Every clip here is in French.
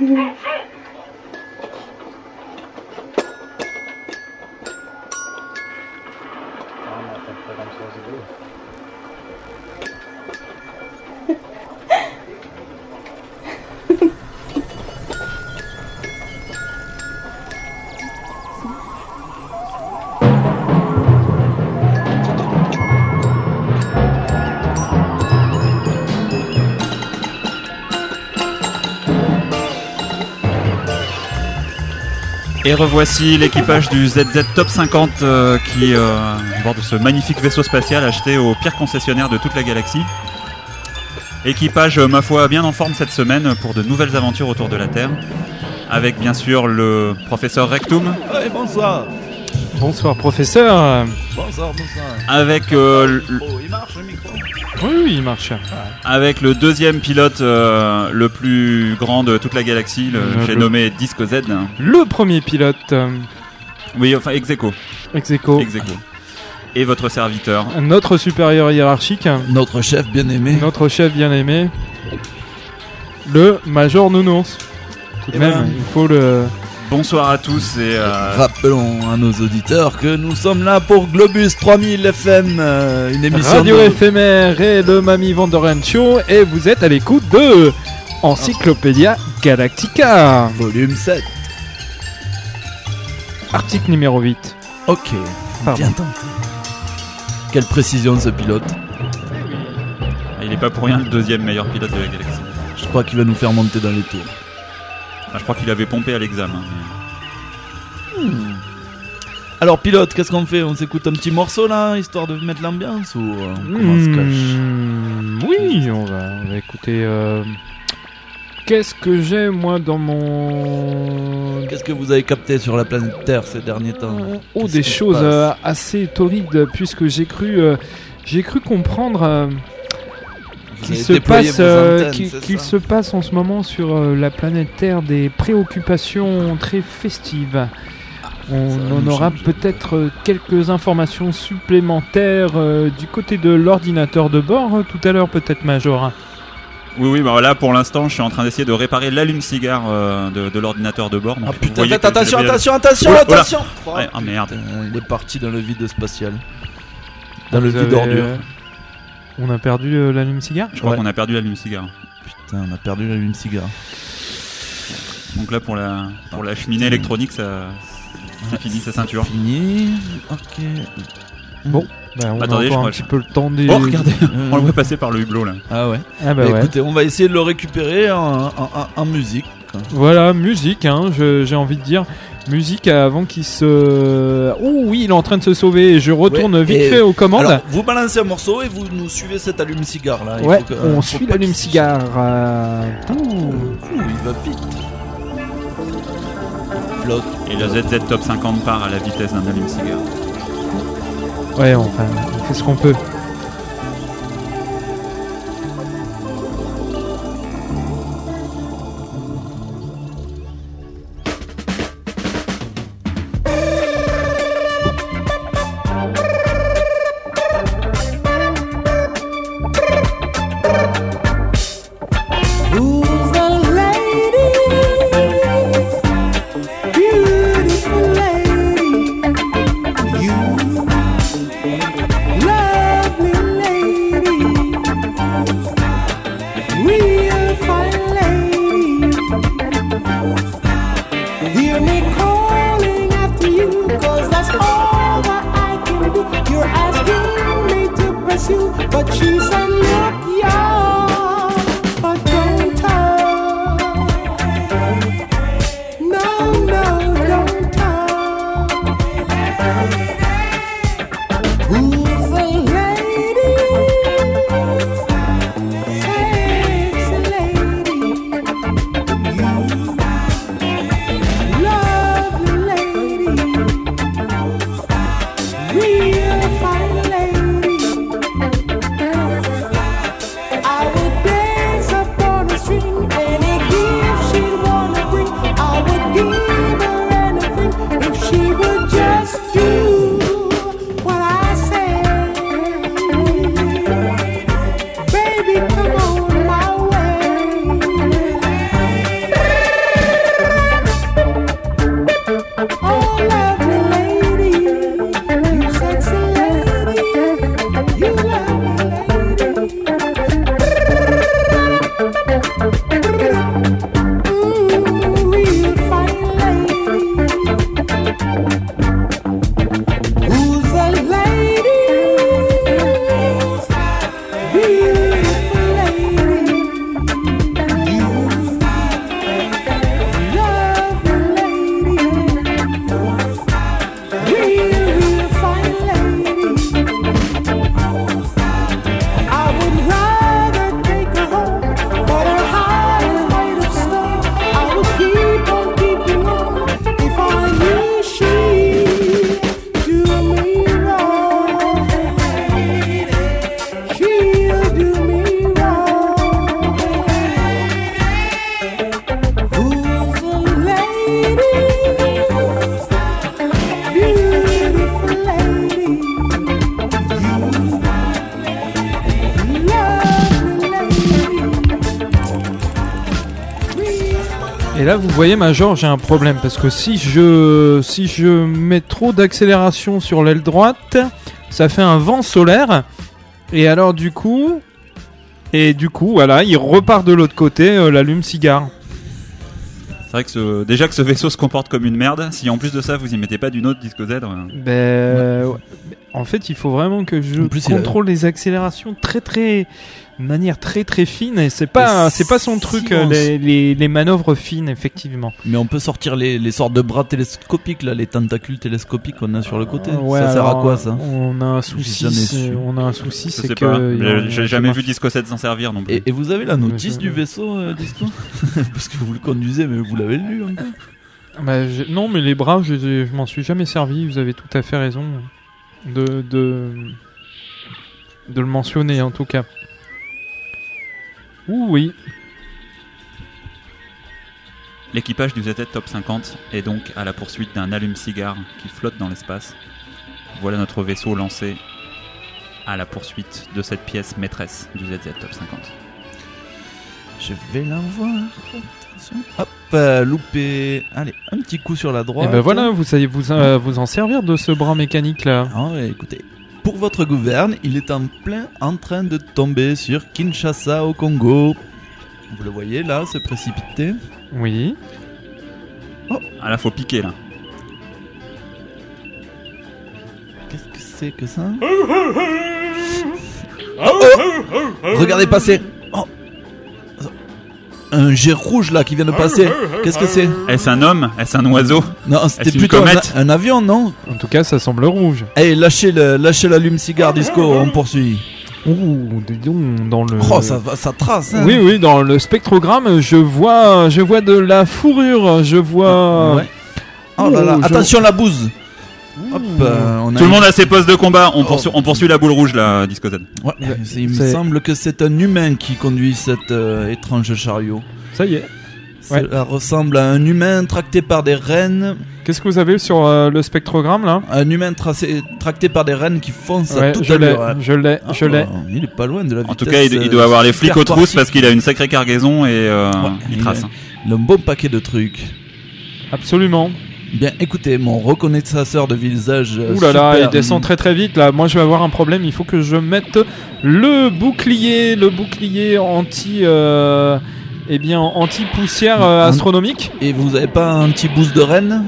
Mm-hmm. Et revoici l'équipage du ZZ Top 50 euh, qui euh, borde ce magnifique vaisseau spatial acheté au pire concessionnaire de toute la galaxie. Équipage, euh, ma foi, bien en forme cette semaine pour de nouvelles aventures autour de la Terre. Avec bien sûr le professeur Rectum, bonsoir. Bonsoir professeur. Bonsoir, bonsoir. avec, euh, l- Oh, il marche le micro. Oui, oui, il marche. Avec le deuxième pilote euh, le plus grand de toute la galaxie, le- Le- j'ai le- nommé Disco Z. Le premier pilote, euh, Oui, enfin, ex aequo, ex aequo, ex aequo. Et votre serviteur. notre supérieur hiérarchique, Notre chef bien aimé. notre chef bien aimé, le Major Nounours. Tout de Eh même, ben. il faut le. Bonsoir à tous et euh, Rappelons à nos auditeurs que nous sommes là pour Globus 3000 FM, euh, une émission Radio de- éphémère et le Mamie Vandoren Show et vous êtes à l'écoute de Encyclopédia Galactica, volume 7. article numéro 8. Ok, Pardon. bien tenté. Quelle précision de ce pilote. il n'est pas pour rien le deuxième meilleur pilote de la galaxie. Je crois qu'il va nous faire monter dans les tours. Enfin, je crois qu'il avait pompé à l'examen. mais- Alors pilote, qu'est-ce qu'on fait? On s'écoute un petit morceau là, histoire de mettre l'ambiance ou euh, comment on Hmm, oui, on va, on va écouter. euh, Qu'est-ce que j'ai moi dans mon. Qu'est-ce que vous avez capté sur la planète Terre ces derniers temps? Oh, Qu'est-ce des choses euh, assez torrides puisque j'ai cru, euh, j'ai cru comprendre euh, qu'il se passe, euh, se passe en ce moment sur euh, la planète Terre des préoccupations très festives. On en nous aura peut-être euh, quelques informations supplémentaires euh, du côté de l'ordinateur de bord euh, tout à l'heure, peut-être Major. Oui, oui, bah là pour l'instant, je suis en train d'essayer de réparer l'allume-cigare euh, de, de l'ordinateur de bord. donc Ah putain, attention, attention, attention, Oh oh attention Ouais, ah merde. Putain, Il est parti dans le vide spatial. Dans le Vous vide avez, ordure. On a perdu euh, l'allume-cigare Je crois Ouais. qu'on a perdu l'allume-cigare. Putain, on a perdu l'allume-cigare. Donc là pour la, pour la cheminée électronique, ça, c'est fini sa ceinture. Fini. Ok. Bon, bah, on Attendez, a je encore un petit peu le temps des... Oh regardez, Euh, on le voit passer par le hublot là. Ah ouais. Ah bah Bah, ouais. Écoutez, on va essayer de le récupérer en, en- en- en musique. Voilà, musique, hein, j'ai envie de dire. Musique avant qu'il se... Oh oui, il est en train de se sauver. et Je retourne Ouais, vite fait aux commandes. Alors, vous balancez un morceau et vous nous suivez cet allume-cigare là. Il ouais, faut que- on faut suit l'allume-cigare. euh, Ouh, il va vite. Flotte. Et la ZZ Top 50 part à la vitesse d'un allume-cigare. Ouais, enfin, on fait ce qu'on peut. Là, vous voyez, Major, j'ai un problème parce que si je si je mets trop d'accélération sur l'aile droite, ça fait un vent solaire. Et alors, du coup, et du coup, voilà, il repart de l'autre côté, euh, l'allume-cigare. C'est vrai que ce- déjà que ce vaisseau se comporte comme une merde, si en plus de ça vous y mettez pas d'une autre disque Z, euh, Ben, ouais. En fait, il faut vraiment que je En plus, il a- contrôle les accélérations très très de manière très très fine et c'est pas c'est pas son truc euh, les, les, les manœuvres fines effectivement. Mais on peut sortir les, les sortes de bras télescopiques, là, les tentacules télescopiques qu'on a sur le côté. Euh, ouais, ça sert à quoi ça? On a un souci, on a un souci, c'est que J'ai jamais vu Disco 7 s'en servir non plus. et, et vous avez la notice je- du vaisseau, euh, Disco? Parce que vous le conduisez, mais vous l'avez lu peu. Bah, non, mais les bras, je, je m'en suis jamais servi. Vous avez tout à fait raison de de de le mentionner en tout cas. Ouh, oui. L'équipage du ZZ Top 50 est donc à la poursuite d'un allume-cigare qui flotte dans l'espace. Voilà notre vaisseau lancé à la poursuite de cette pièce maîtresse du ZZ Top 50. Je vais la voir. Attention. Hop, euh, loupé. Allez, un petit coup sur la droite. Et ben voilà, vous savez vous, euh, vous en servir de ce bras mécanique là. Ah ouais, écoutez. Pour votre gouverne, il est en plein en train de tomber sur Kinshasa au Congo. Vous le voyez là, se précipiter. Oui. Ah là faut piquer là. Qu'est-ce que c'est que ça Oh, oh Regardez passer Oh Un jet rouge là qui vient de passer. Qu'est-ce que c'est Est-ce un homme Est-ce un oiseau Non, c'était Est-ce une plutôt un, avion, non En tout cas, ça semble rouge. Eh, lâchez le, lâchez l'allume-cigare disco, on poursuit. Ouh, dis donc, dans le. Oh, ça, va- ça trace, hein Oui, oui, dans le spectrogramme, je vois, je vois de la fourrure, je vois. Ouais. Oh là là, Ouh, je- attention la bouse Hop, euh, on a Tout le monde a ses postes de combat. On Oh. poursuit, on poursuit la boule rouge là, Disco Z. Ouais, il me C'est- semble que c'est un humain qui conduit cet euh, étrange chariot. Ça y est. Ouais. Cela ressemble à un humain tracté par des rennes. Qu'est-ce que vous avez sur euh, le spectrogramme là? Un humain tracé- tracté par des rennes qui foncent à Ouais, toute je l'ai, allure. je l'ai, je Ah, l'ai. Il est pas loin de la En tout cas, il, il euh, doit avoir les flics aux trousses parce qu'il a une sacrée cargaison et euh, Ouais, il il trace. a- Il a un bon paquet de trucs. Absolument. Bien, écoutez, mon reconnaisseur de visage. euh, Ouh là là, il descend très très vite là. Moi je vais avoir un problème. Il faut que je mette le bouclier, le bouclier anti, euh, eh bien anti poussière Hum. astronomique. Et vous avez pas un petit boost de rennes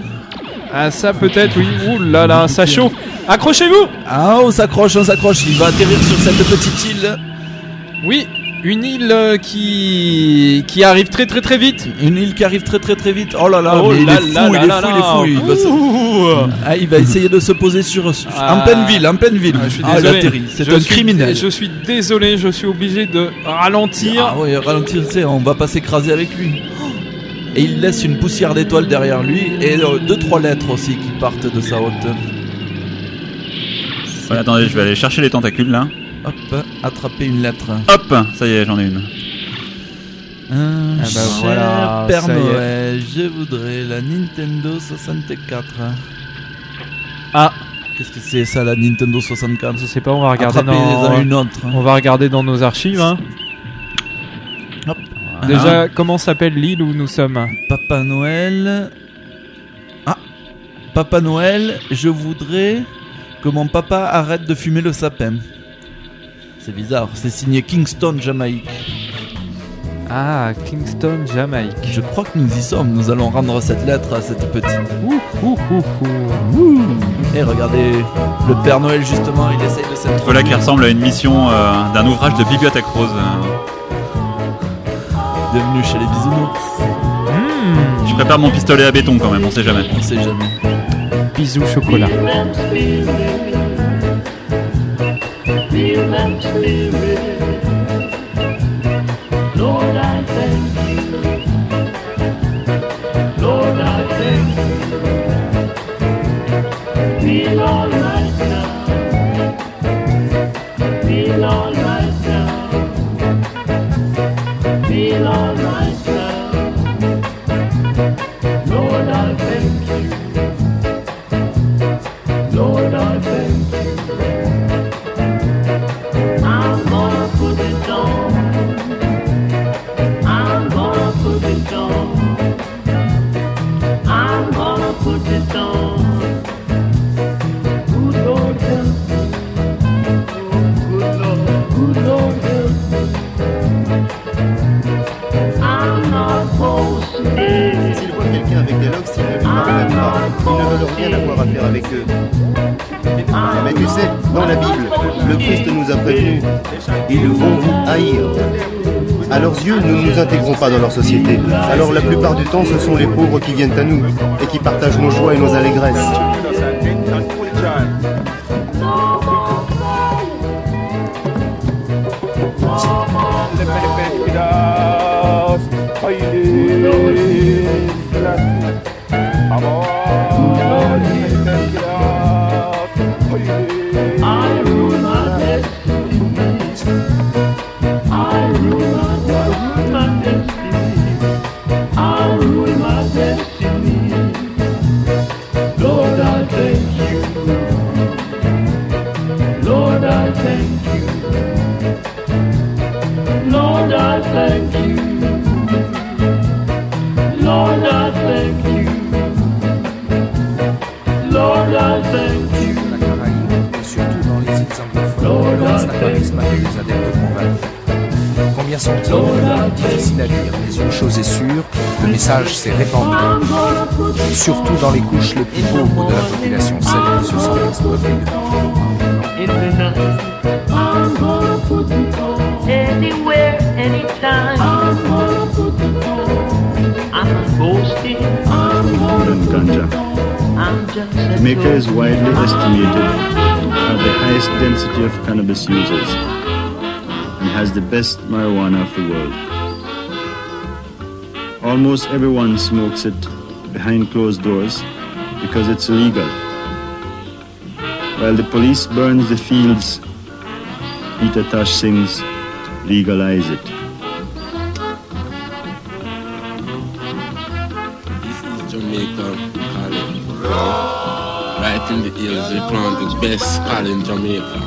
Ah ça peut-être oui. Ouh là là, ça chauffe. Accrochez-vous. Ah, on s'accroche, on s'accroche. Il va atterrir sur cette petite île. Oui, une île euh, qui qui arrive très très très vite. Une île qui arrive très très très vite. Oh là là, oh mais il là est fou, là il est là fou, il est fou. Il va. Ah, il essayer de se poser sur, sur- Ah. en pleine ville, en pleine ville. Ah, je suis Ah, il désolé. C'est Je un suis- criminel. Je suis désolé, je suis obligé de ralentir. Ah oui, ralentir, c'est, on va pas s'écraser avec lui. Et il laisse une poussière d'étoiles derrière lui et euh, deux trois lettres aussi qui partent de sa haute. Ouais, attendez, je vais aller chercher les tentacules là. Hop, attraper une lettre. Hop, ça y est, j'en ai une. Un Ah bah cher voilà, Père. Noël, je voudrais la Nintendo 64. Ah, Qu'est-ce que c'est ça la Nintendo 64 je sais pas, on va regarder dans une autre. on va regarder dans nos archives. hein. Hop. Déjà, comment s'appelle l'île où nous sommes? Papa Noël. Ah Papa Noël, je voudrais que mon papa arrête de fumer le sapin. C'est bizarre, c'est signé Kingston, Jamaïque. Ah, Kingston, Jamaïque. Je crois que nous y sommes, nous allons rendre cette lettre à cette petite. Ouh, ouh, ouh, ouh. Et regardez, le Père Noël justement, il essaye de s'être. Voilà qui ressemble à une mission euh, d'un ouvrage de Bibliothèque Rose. Bienvenue chez les bisounours. Mmh, Je prépare mon pistolet à béton quand même, on sait jamais. On sait jamais. bisous chocolat. human spirit. Dans leur société. Alors la plupart du temps, ce sont les pauvres qui viennent à nous et qui partagent nos joies et nos allégresses. Surtout dans les couches les plus pauvres de la population, celles qui se sentent exploitées depuis in the night. I'm gonna put it on. Anywhere, anytime. I'm gonna put it on. I'm not boasting. I'm gonna put it on. I'm just a Jamaica is girl. widely estimated to have the highest density of cannabis users and has the best marijuana of the world. Almost everyone smokes it behind closed doors because it's illegal. While the police burns the fields, Peter Tosh sings, legalize it. This is Jamaica Cali. Right in the hills, they plant the best Cali in Jamaica.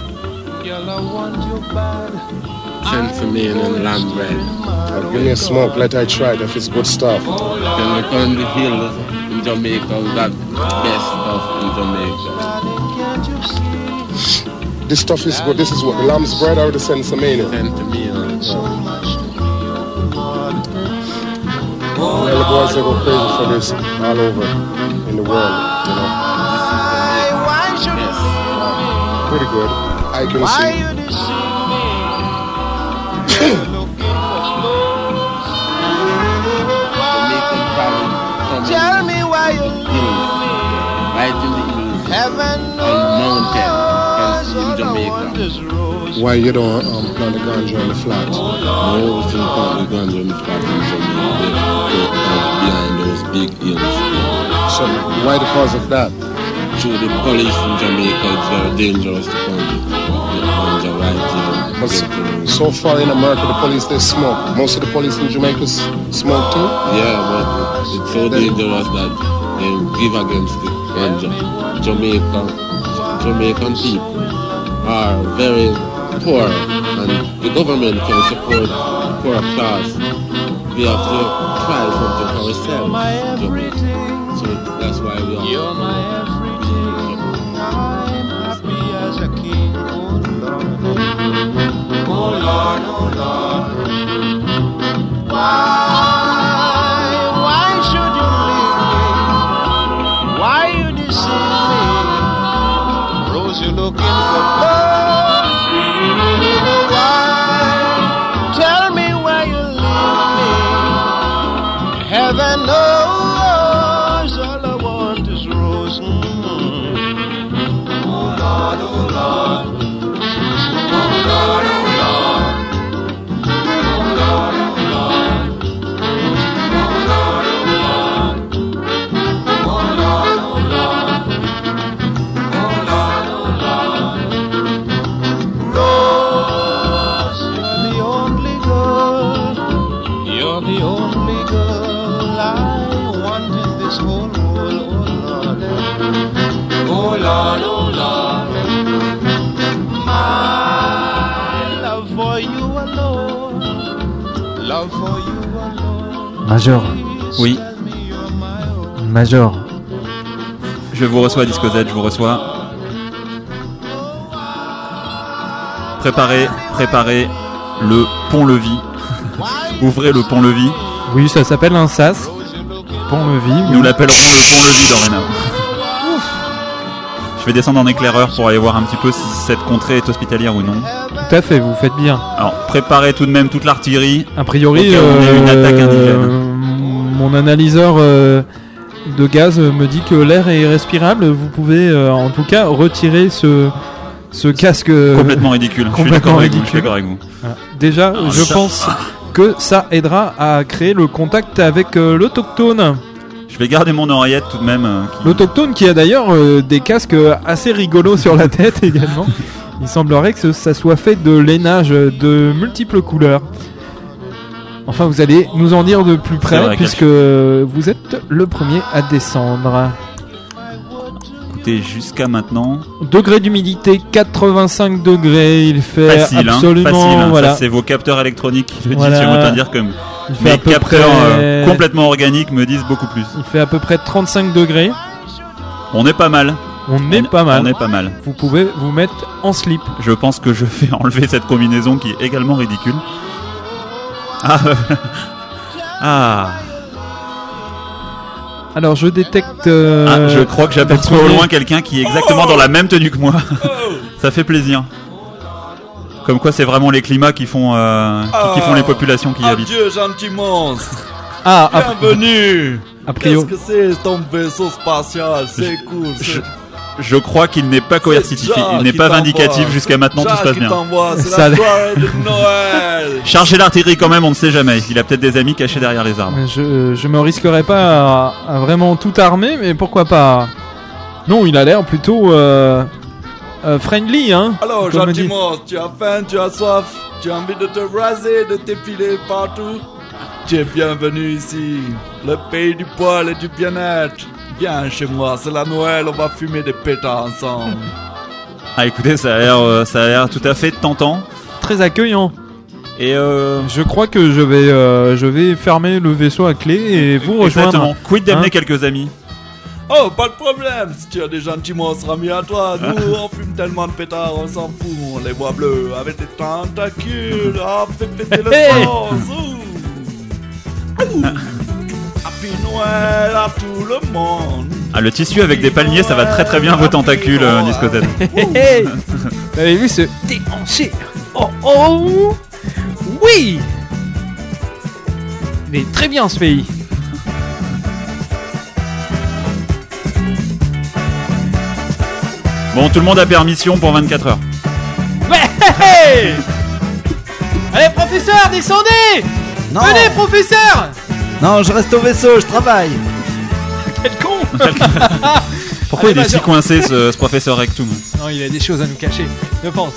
Sensimane and lamb bread. Give me a smoke, let I try it if it's good stuff. Then we go in the hills in Jamaica, we got best stuff in Jamaica. This stuff is good. This is what the lamb's bread or the sensimania. Sensimane. Well, the boys they go crazy for this all over in the world. You know, Yes. pretty good. I can see. Why you don't um, plant the ganja on the flat? No, we still plant the guns on the flat in Jamaica. They go down behind those big hills. So why the cause of that? through the police in Jamaica, it's very dangerous to with the ganja right. But Get so far in America, the police they smoke. Most of the police in Jamaica smoke too. Yeah, but it's so dangerous that they give against the ganja. Jamaica, Jamaican people are very poor and the government can support the poor class. We have to try something for ourselves. So that's why we are. You're my everything. I'm happy as a king. Oh Lord, oh Lord. Why, Major, Oui. Major, je vous reçois, Disco Z, je vous reçois. Préparez, préparez le pont-levis. Ouvrez le pont-levis. oui, ça s'appelle un sas. Pont-levis. Nous l'appellerons le pont-levis dorénavant. Je vais descendre en éclaireur pour aller voir un petit peu si cette contrée est hospitalière ou non. Tout à fait, vous faites bien. Alors, préparez tout de même toute l'artillerie. A priori, on ait une euh, attaque indigène. Mon analyseur euh, de gaz me dit que l'air est respirable. Vous pouvez euh, en tout cas retirer ce, ce casque. euh, Complètement ridicule. Je suis complètement d'accord avec vous, je suis ridicule. d'accord avec vous. Voilà. Déjà, Ah, je ça- pense que ça aidera à créer le contact avec euh, l'autochtone. Je vais garder mon oreillette tout de même. euh, qui- L'autochtone qui a d'ailleurs euh, des casques assez rigolos sur la tête également. Il semblerait que ça soit fait de lainage de multiples couleurs. Enfin, vous allez nous en dire de plus près vrai, puisque vous êtes le premier à descendre. Écoutez, jusqu'à maintenant, Degré d'humidité 85 degrés, il fait facile, hein, absolument facile. hein. voilà. C'est vos capteurs électroniques le Voilà. envie de dire à mes capteurs euh, près- complètement organiques me disent beaucoup plus. Il fait à peu près 35 degrés. On est pas mal. On est On- pas mal. On est pas mal. Vous pouvez vous mettre en slip. Je pense que je vais enlever cette combinaison qui est également ridicule. Ah, ah. Alors je détecte. euh, Ah, je crois que j'aperçois au loin quelqu'un qui est exactement dans la même tenue que moi. Ça fait plaisir. Comme quoi, c'est vraiment les climats qui font, euh, qui, qui font les populations qui y habitent. Adieu, gentil monstre. Ah, Bienvenue. a priori- Qu'est-ce que c'est ton vaisseau spatial? C'est cool. Je, crois qu'il n'est pas coercitif, il n'est pas vindicatif jusqu'à maintenant, tout se passe bien. Ça la soirée de Noël. Chargez l'artillerie quand même, on ne sait jamais. Il a peut-être des amis cachés derrière les arbres. Je, je me risquerai pas à, à vraiment tout armer, mais pourquoi pas Non, il a l'air plutôt euh, euh, friendly, hein Alors, gentil tu as faim, tu as soif, tu as envie de te raser, de t'épiler partout. Tu es bienvenu ici, le pays du poil et du bien-être. Viens chez moi, c'est la Noël, on va fumer des pétards ensemble. Ah, écoutez, ça a l'air, euh, ça a l'air tout à fait tentant. Très accueillant. Et euh, Je crois que je vais, euh, je vais fermer le vaisseau à clé et vous rejoindre. exactement. Quid d'amener Hein quelques amis Oh, pas de problème, si tu as des gentils monstres amis à toi, nous on fume tellement de pétards, on s'en fout, on les voit bleus avec des tentacules, ah, fait péter le Hey. sang, ouh. Ouh. Happy Noël à tout le monde. Ah, le tissu avec des palmiers, ça va très très bien vos tentacules, euh, Disco Z. Vous avez vu ce déhanché? Oh oh Oui Il est très bien ce pays. Bon, tout le monde a permission pour 24 heures. Ouais Allez professeur, descendez Non. Venez professeur Non, je reste au vaisseau, je travaille. Quel con Pourquoi Allez, il est si coincé ce, ce professeur Rectum Non, il a des choses à nous cacher, je pense.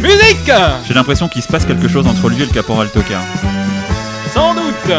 Musique J'ai l'impression qu'il se passe quelque chose entre lui et le caporal Tokar. Sans doute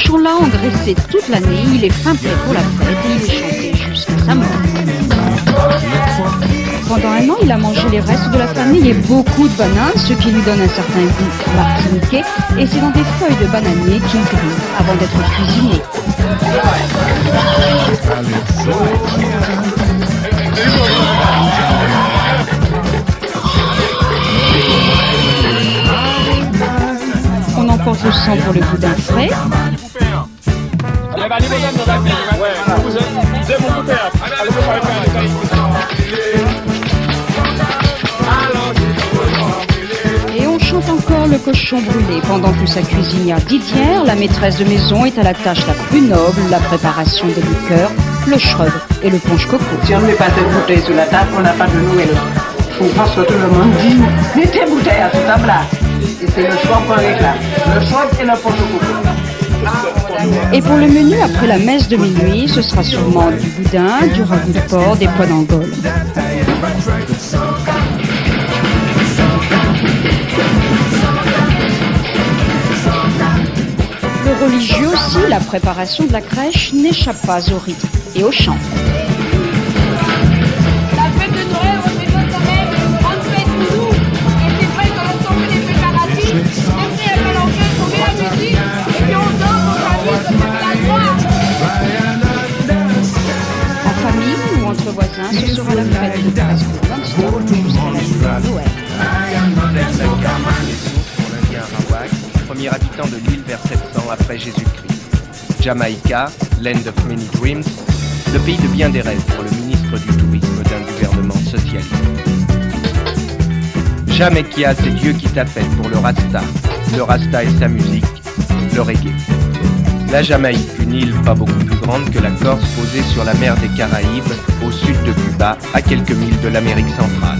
ce cochon-là, engraissé toute l'année. Il est fin prêt pour la fête et il est chanté jusqu'à sa mort. Pendant un an, il a mangé les restes de la famille et beaucoup de bananes, ce qui lui donne un certain goût martiniquais. Et c'est dans des feuilles de bananier qu'il grille avant d'être cuisiné. On emporte le sang pour le Et on chante encore le cochon brûlé pendant que sa cuisinière Didière, la maîtresse de maison, est à la tâche la plus noble, la préparation des liqueurs, le shrub et le punch coco. Si on ne met pas de bouteilles sur la table, on n'a pas de nouvelles. Faut pas que tout le monde dit, mettez bouteilles à cette table-là. Et c'est le choix qu'on réclame. Le choix et le pochococo. Et pour le menu après la messe de minuit, ce sera sûrement du boudin, du ragoût de porc, des pois d'Angole. Le religieux aussi, la préparation de la crèche n'échappe pas au rythme et au chant. Premier habitant de l'île vers 700 après Jésus-Christ. Jamaïca, land of many dreams, le pays de bien des rêves pour le ministre du tourisme d'un gouvernement socialiste. Jamaica, c'est Dieu qui t'appelle pour le Rasta. Le Rasta et sa musique, le reggae. La Jamaïque, une île pas beaucoup plus grande que la Corse posée sur la mer des Caraïbes, au sud de Cuba, à quelques milles de l'Amérique centrale.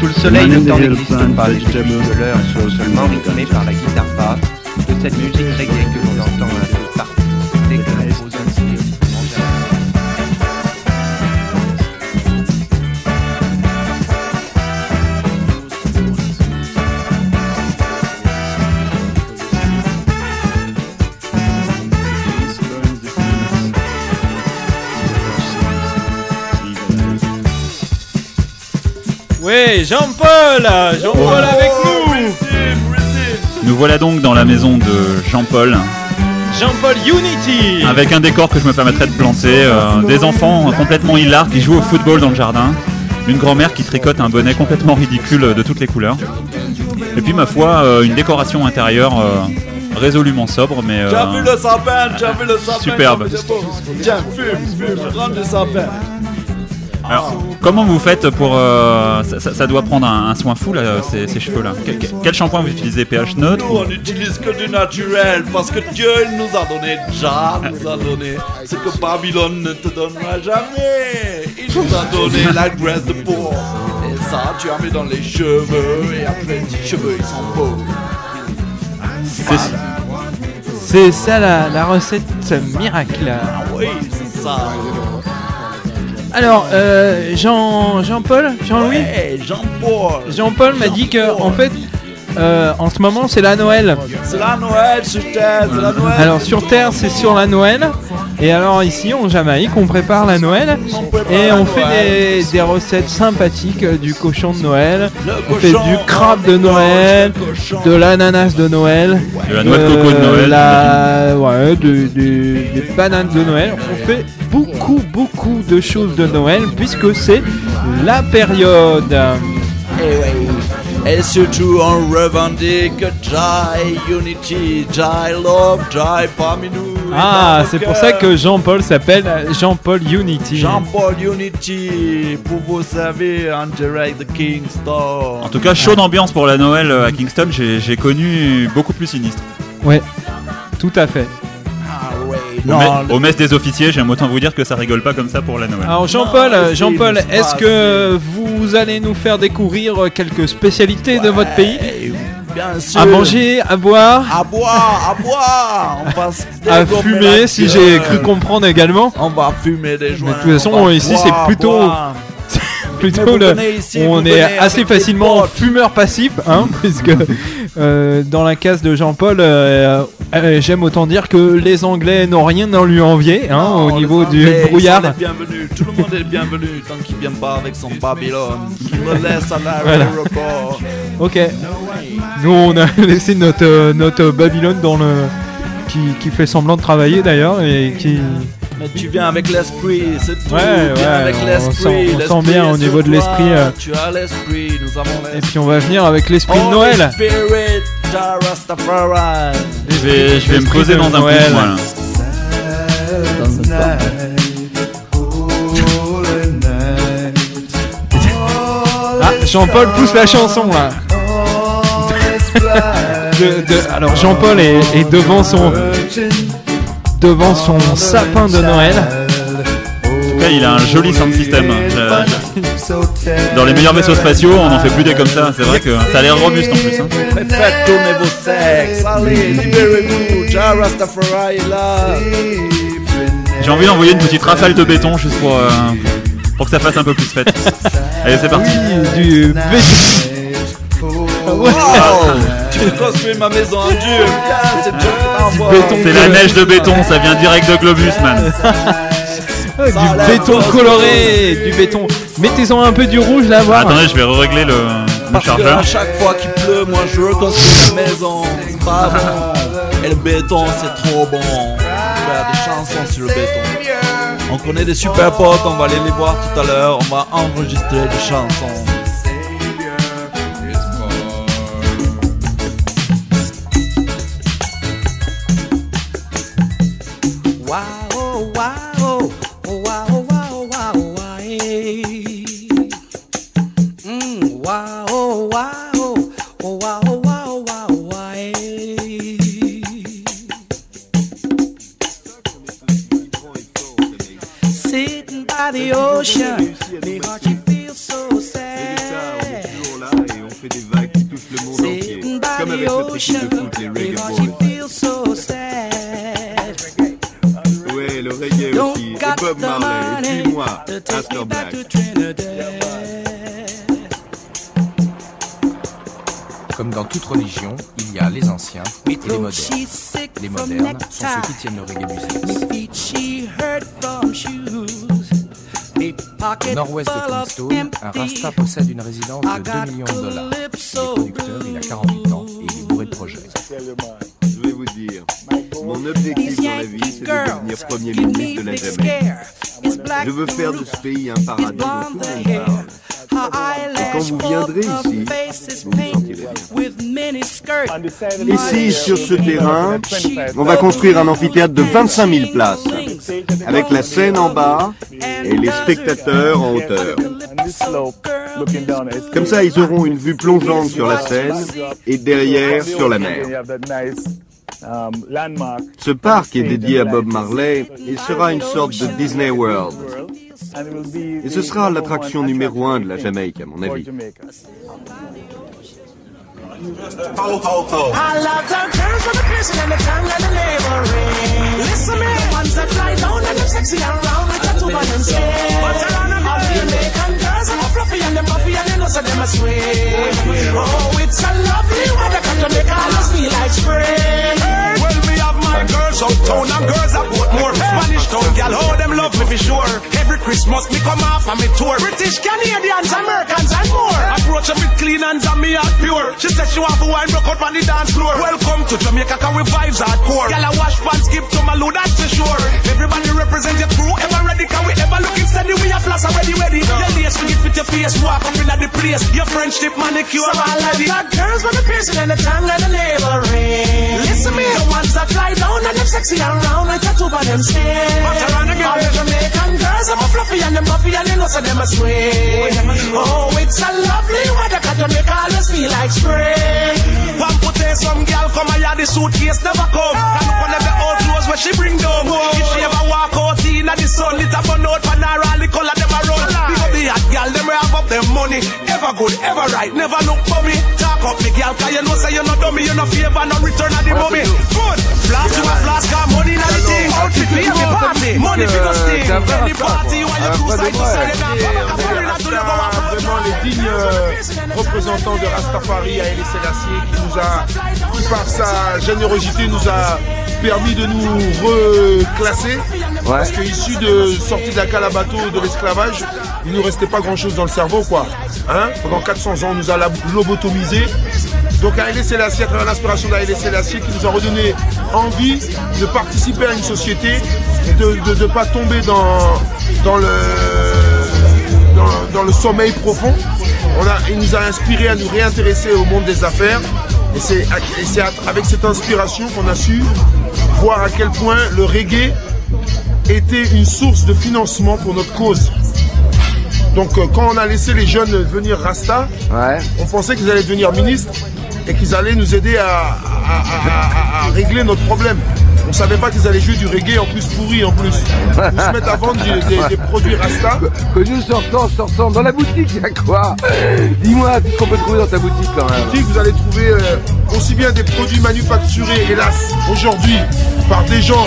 Sous le soleil, le temps n'existe pas, les de l'heure sont seulement rythmées par la guitare basse de cette musique reggae que l'on entend un peu Jean-Paul Jean-Paul avec nous Nous voilà donc dans la maison de Jean-Paul, Jean-Paul Unity avec un décor que je me permettrais de planter, euh, des enfants complètement hilars qui jouent au football dans le jardin, une grand-mère qui tricote un bonnet complètement ridicule de toutes les couleurs, et puis ma foi, euh, une décoration intérieure euh, résolument sobre, mais euh, Tu as vu le sapin, tu as vu le sapin. Superbe. Tiens, fume, fume, prends le sapin. Alors, comment vous faites pour... euh, ça, ça- ça doit prendre un, un soin fou, là, ces, ces cheveux-là. Quel, shampoing vous utilisez pH neutre Nous, on n'utilise que du naturel parce que Dieu il nous a donné, Jah nous a donné ce que Babylone ne te donnera jamais. Il nous a donné la graisse de porc. Et ça, tu as mis dans les cheveux et après tes cheveux ils sont beaux. C'est ça la, la recette miracle. Ah oui, c'est ça. Alors, euh, Jean, Jean-Paul Jean-Louis Ouais, Jean-Paul. Jean-Paul m'a dit que, en fait, euh, en ce moment, c'est la Noël. C'est la Noël sur Terre, c'est la Noël. Alors, sur Terre, c'est sur la Noël. Et alors, ici, en Jamaïque, on prépare la Noël. Et on fait des, des recettes sympathiques euh, du cochon de Noël. On fait du crabe de Noël, de l'ananas de Noël, De la noix de coco de Noël, la, ouais, de- de- des bananes de Noël. On fait beaucoup, beaucoup de choses de Noël puisque c'est la période. Et oui. Et surtout, on revendique Jai Unity, Jai Love, Jai parmi nous. Ah, c'est pour ça que Jean-Paul s'appelle Jean-Paul Unity. Jean-Paul Unity pour vous servir en direct de Kingston. En tout cas, chaud d'ambiance pour la Noël euh, à Kingston, j'ai connu beaucoup plus sinistre. Ouais, tout à fait. Au, mess des officiers, j'aime autant vous dire que ça rigole pas comme ça pour la Noël. Alors Jean-Paul, Jean-Paul, est-ce que vous allez nous faire découvrir quelques spécialités de votre pays Bien sûr. À manger, à boire, À boire, à boire. On va se à fumer, si j'ai cru comprendre également. On va fumer des joints. de toute façon, ici, c'est plutôt- boire. Plutôt le- ici, on est assez facilement fumeur passif, hein, puisque euh, dans la case de Jean-Paul, euh, euh, j'aime autant dire que les Anglais n'ont rien à lui envier hein, Non, au niveau du Anglais, brouillard. sont les bienvenus. Tout le monde est bienvenu tant qu'il vient pas avec son Babylone. Qui me laisse à Voilà. Ok. Nous, on a laissé notre, notre Babylone dans le. Qui, qui fait semblant de travailler d'ailleurs et qui. Mais tu viens avec l'esprit, c'est tout. Ouais, tu viens ouais, avec on l'esprit. sent- on sent bien au niveau de l'esprit, euh. Tu as l'esprit, nous avons Et l'esprit. puis on va venir avec l'esprit de Noël. Spirit. Je vais, je vais me poser dans un Noël. Ah, Jean-Paul pousse la chanson là. De- de- alors Jean-Paul est, est devant son devant son sapin de Noël. En tout cas, il a un joli sound system. Euh, Dans les meilleurs vaisseaux spatiaux, on n'en fait plus des comme ça. C'est vrai que ça a l'air robuste en plus. hein. Mais faites tourner vos sexes, allez, libérez-vous, Ja Rastafari est là. J'ai envie d'envoyer une petite rafale de béton juste pour, euh, pour que ça fasse un peu plus fête. Allez, c'est parti. du Wow, tu construis ma maison en dur, viens, c'est la neige de béton, ça vient direct de Globus, man. Du béton coloré, du béton. Mettez-en un peu du rouge là, voir. Attendez, je vais régler le, le Parce que chargeur. à chaque fois qu'il pleut, moi je reconstruis ma maison. C'est pas bon. Et le béton, c'est trop bon. Faire des chansons sur le béton. On connaît des super potes, on va aller les voir tout à l'heure. On va enregistrer des chansons. Wow, oh, wow, oh, oh, wow, oh, wow, oh, wow, oh, wow, hey. Eh. Mm, wow, oh, wow, oh, oh, wow, oh, wow, oh, wow, oh, wow, hey. Eh. Sitting by the ocean, me heart you feel so sad. et on fait des vagues qui touchent le monde entier. Sitting by the avec notre équipe de ocean, Bob the Marley. Et money puis moi, to take Astor me back Black. to Trinidad. Comme dans toute religion, il y a les anciens et les modernes. Les modernes sont ceux qui tiennent le reggae business. Nord-ouest de of Kingston, un. Rasta possède une résidence de 2 got millions de dollars. Il est producteur, il a 48 ans et il est bourré de projets. Je vais vous dire, mon objectif dans la vie, devenir Premier ministre de la Jamaïque. Je veux faire de ce pays un paradis dont tout le monde parle. Et quand vous viendrez ici, vous vous sentirez bien. Ici, sur ce terrain, on va construire un amphithéâtre de 25 000 places, avec la scène en bas et les spectateurs en hauteur. Comme ça, ils auront une vue plongeante sur la Seine et derrière sur la mer. Ce parc est dédié à Bob Marley et sera une sorte de Disney World. Et ce sera l'attraction numéro un de la Jamaïque, à mon avis. I love the girls with the piercing and the tongue and the laboring. Listen me, the ones that fly down and them sexy and round like tattoo on them skin. They're on All Jamaican girls are fluffy and them buffy and you know so them a. Oh, it's a lovely weather 'cause Jamaica always feel like spring. Well, me have my girls uptown and girls at Portmore. Spanish town, gal, how them love me for sure. Every Christmas me come off on me tour. British, Canadians, Americans and more. Approach with clean hands and me heart pure. She said she want to wine broke out on the dance floor. Welcome to Jamaica, cause we vibes hardcore. Gal, I wash pants, skip to my load, that's for sure. Face, walk up in the place. Your friendship, manicure, So I love already. the girls with the piercing and the tongue and the laboring. Listen me, the ones that fly down and them sexy and round like tattoo on them skin. All Jamaican girls are fluffy and them buffy and you know so them a swing. Oh, oh, it's a lovely weather 'cause Jamaica always feel like spring. One put there some girl come here, the suitcase never come. Can look on the old clothes where she bring down. If she ever walk out in the sun, it a burn out for her, all the color them a run. Big up the hot girl, them have up them money. Ever good, ever right, never look for me. Talk up me girl, cause you know say you no dummy, you no favor, no return of the money. Good, flash you a flash, got money in the thing. Outfit for every party, money for the sting. Any party you want you cruise side to side, you not come back a foreigner to live a Vraiment les dignes euh, représentants de Rastafari à Selassie qui nous a, qui par sa générosité nous a permis de nous reclasser. Parce qu'issus de sortie de la calabato de l'esclavage, il nous restait pas grand chose dans le cerveau quoi. Hein? Pendant 400 ans on nous a lobotomisés. Donc Haïlé Selassie, à travers l'inspiration d'Haïlé Selassie, qui nous a redonné envie de participer à une société de ne pas tomber dans, le dans, le sommeil profond. On a, il nous a inspiré à nous réintéresser au monde des affaires. Et c'est à- avec cette inspiration qu'on a su voir à quel point le reggae était une source de financement pour notre cause. Donc euh, quand on a laissé les jeunes devenir Rasta, on pensait qu'ils allaient devenir ministres et qu'ils allaient nous aider à, à- à- à- à régler notre problème. On savait pas qu'ils allaient jouer du reggae en plus pourri en plus. Ils se mettent à vendre des, des- des produits Rasta. Que nous sortons, sortons dans la boutique, il y a quoi? Dis-moi, qu'est-ce qu'on peut trouver dans ta boutique quand même? Boutique, vous allez trouver euh, aussi bien des produits manufacturés, hélas, aujourd'hui, par des gens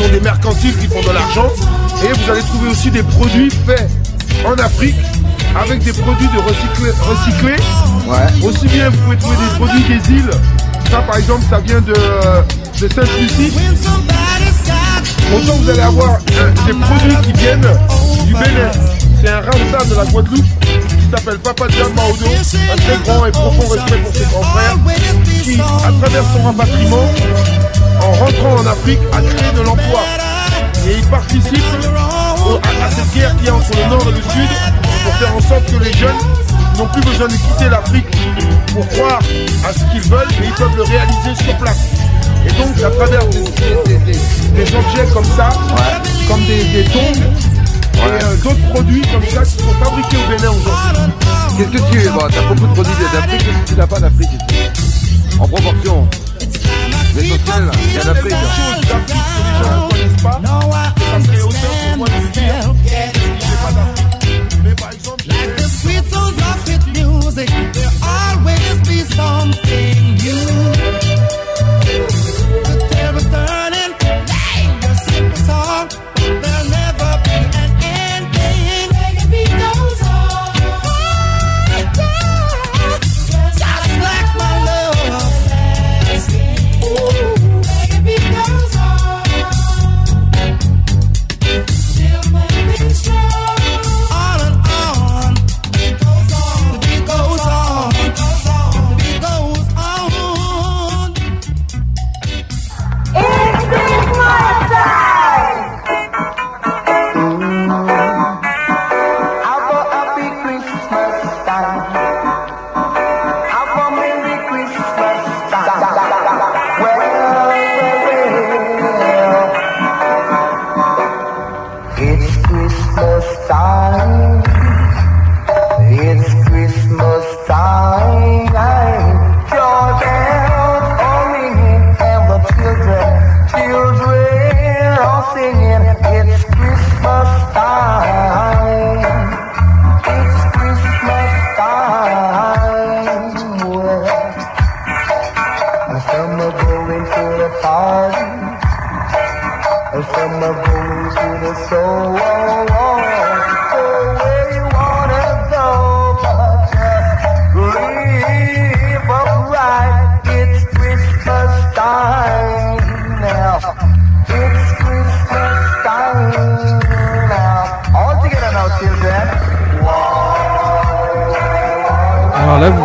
sont des mercantiles qui font de l'argent. Et vous allez trouver aussi des produits faits en Afrique avec des produits de recyclés. recyclés. Aussi bien, vous pouvez trouver des produits des îles. Ça, par exemple, ça vient de, de Sainte-Lucie. Autant vous allez avoir euh, des produits qui viennent du Bénin. C'est un rasta de la Guadeloupe qui s'appelle Papa John Maodo, un très grand et profond respect pour ses grands frères, qui, à travers son rapatriement, en rentrant en Afrique, a créé de l'emploi. Et il participe à, à cette guerre qu'il y a entre le Nord et le Sud pour faire en sorte que les jeunes n'ont plus besoin de quitter l'Afrique pour croire à ce qu'ils veulent, mais ils peuvent le réaliser sur place. Et donc, à travers des, des- des- des- des objets comme ça, comme des, des tongs, et euh, d'autres produits comme ça qui sont fabriqués au Bénin aujourd'hui. Qu'est-ce que tu bon, T'as beaucoup de produits d'Afrique, qu'est-ce que tu n'as pas d'Afrique En proportion. L'essentiel, il y a d'Afrique. choses d'Afrique que les gens ne connaissent pas, ça serait autant pour moi de vous dire que j'ai pas d'Afrique. Mais par exemple, Like the sweet sounds of hit music, there always be something new.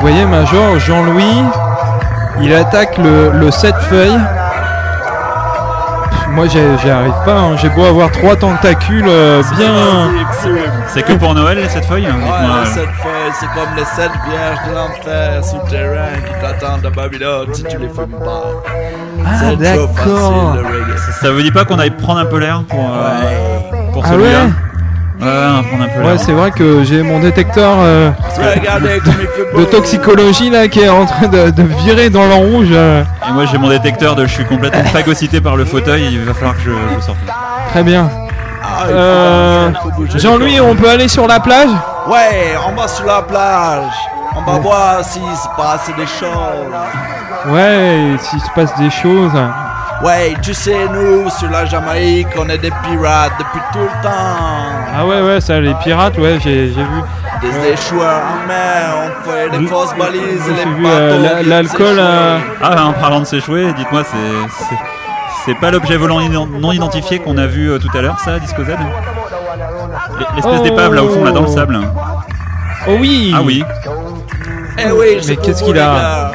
Voyez Major Jean-Louis, il attaque le, le 7 feuilles. Moi, j'y arrive pas. hein. J'ai beau avoir trois tentacules euh, bien. C'est que pour Noël, les 7 feuilles hein, Ouais, les sept feuilles, c'est comme les sept vierges de l'enfer souterrain qui t'attendent à Babylone si tu les fumes pas. Ah, c'est trop d'accord. Ça vous dit pas qu'on aille prendre un peu l'air pour, euh, pour Ah celui-là ouais Ouais, un peu l'air. Ouais, c'est vrai que j'ai mon détecteur euh, de toxicologie là qui est en train de, de virer dans l'en rouge. euh. Et moi j'ai mon détecteur de je suis complètement phagocyté par le fauteuil, il va falloir que je, je sorte. Très bien. Ah, Euh, Jean-Louis, on peut aller sur la plage? Ouais, on va sur la plage. On va voir s'il se passe des choses. Ouais, s'il se passe des choses. Ouais, tu sais, nous, sur la Jamaïque, on est des pirates depuis tout le temps. Ah ouais, ouais, ça, les pirates, ouais, j'ai j'ai vu. Des échoueurs en mer, on fait des fausses balises, J'ai les vu bateaux. euh, l'alcool. euh, Ah, en parlant de s'échouer, dites-moi, c'est. c'est- C'est pas l'objet volant non identifié qu'on a vu euh, tout à l'heure, ça, Disco Z? L'espèce Oh. d'épave là au fond, là dans le sable. Oh oui Ah oui. Eh oui, Mais qu'est-ce qu'il a gars.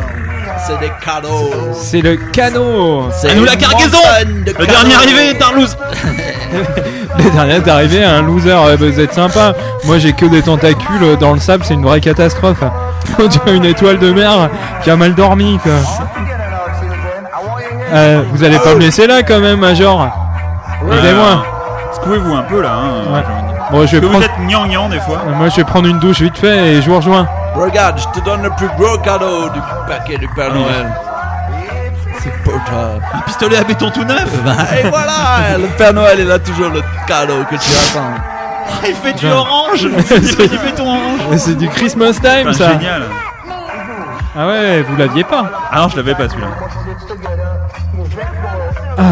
C'est des cadeaux. C'est le canot C'est À nous la cargaison de Le dernier arrivé, Tarlouse Le dernier est arrivé, un loser, bah, vous êtes sympa. Moi j'ai que des tentacules euh, dans le sable, c'est une vraie catastrophe. On dirait une étoile de mer qui a mal dormi quoi. Euh, vous allez pas me laisser là quand même, Major Aidez-moi Secouez-vous un peu là. Hein, Ouais. Bon, je vais prendre- vous êtes gnangnan des fois. Euh, Moi je vais prendre une douche vite fait et je vous rejoins. Regarde, je te donne le plus gros cadeau du paquet du Père Noël. C'est pour toi. Un pistolet à béton tout neuf et voilà, le Père Noël, il a toujours le cadeau que tu attends. Il fait du orange Il fait du béton orange Mais C'est du Christmas time ça. Génial Ah ouais, vous l'aviez pas. Ah non, je l'avais pas celui-là. Ah.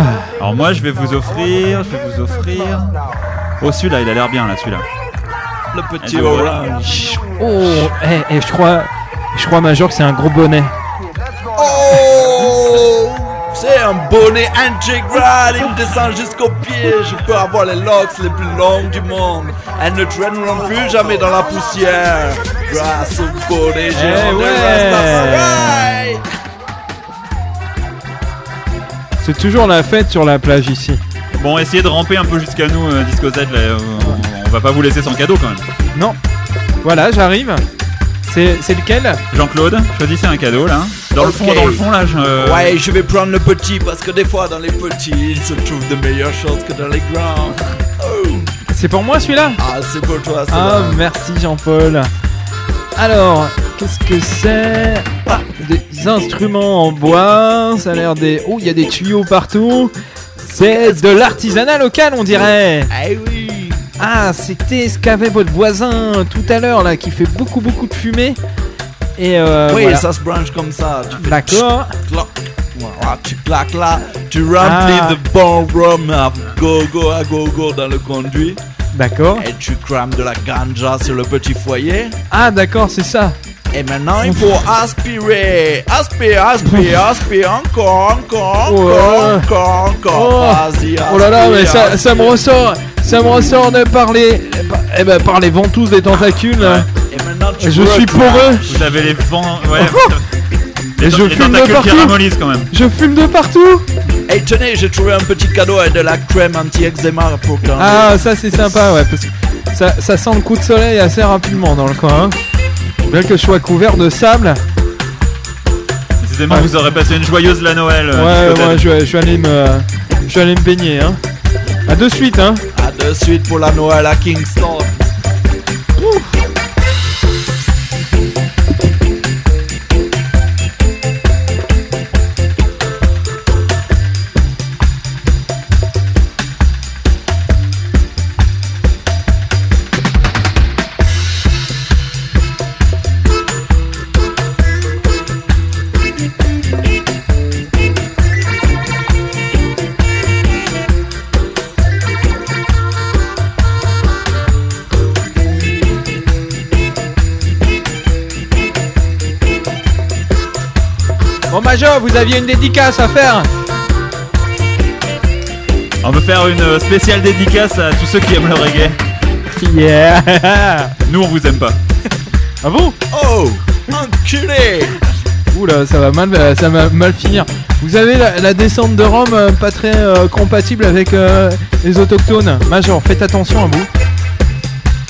Alors moi, je vais vous offrir, je vais vous offrir... Oh, celui-là, il a l'air bien, là, celui-là. Le petit orange. Oh, eh, eh, je crois, je crois Major que c'est un gros bonnet. Oh C'est un bonnet intégral, il me descend jusqu'aux pieds. Je peux avoir les locks les plus longues du monde. Elles ne traîneront plus jamais dans la poussière. Grâce au bonnet géant Eh de ouais. C'est toujours la fête sur la plage ici. Bon, essayez de ramper un peu jusqu'à nous, euh, Disco Z, là, euh, on, on va pas vous laisser sans cadeau quand même. Non. Voilà, j'arrive. C'est c'est lequel? Jean-Claude, choisissez un cadeau, là. Dans le Ok. fond, dans le fond, là, je... euh, Ouais, je vais prendre le petit parce que des fois dans les petits, il se trouve de meilleures choses que dans les grands. Oh. C'est pour moi celui-là? Ah, c'est pour toi, c'est Ah, merci Jean-Paul. Alors, qu'est-ce que c'est? Ah, des instruments en bois. Ça a l'air des. Oh, il y a des tuyaux partout. C'est de l'artisanat local, on dirait. Ah oui. Ah, c'était ce qu'avait votre voisin tout à l'heure là, qui fait beaucoup beaucoup de fumée. Et euh, oui, voilà. ça se branche comme ça. D'accord. tu claques là, tu remplis Ah. de bon rhum à go-go à go-go dans le conduit. D'accord. Et tu crames de la ganja sur le petit foyer. Ah, d'accord, c'est ça. Et maintenant, il faut aspirer. Aspire, aspire, aspire. Encore, encore, encore, encore, encore. Vas-y, Oh là là, mais ça, ça me ressort, ça me ressort de parler, eh ben, par les ventouses des tentacules. là. Et maintenant, tu Je vois, suis tu- poreux. Vous avez les vents... Ouais, Et les, je les fume de tentacules qui partout. ramollissent quand même. Je fume de partout. Hey, tenez, j'ai trouvé un petit cadeau avec de la crème anti-eczéma pour quand Ah, ça c'est sympa, ouais, parce que ça, ça sent le coup de soleil assez rapidement dans le coin. hein. Bien que je sois couvert de sable. Décidément, Ouais. vous aurez passé une joyeuse la Noël. euh, Ouais, ouais, je, vais- je vais aller me, je vais aller me baigner. Hein. À de suite, hein. À de suite pour la Noël à Kingston. Bon, Major, vous aviez une dédicace à faire. On veut faire une spéciale dédicace à tous ceux qui aiment le reggae. Yeah. Nous, on vous aime pas. Ah bon Oh, enculé Oula, ça va mal, ça va mal finir. Vous avez la, la descente de Rome euh, pas très euh, compatible avec euh, les autochtones. Major, faites attention à vous.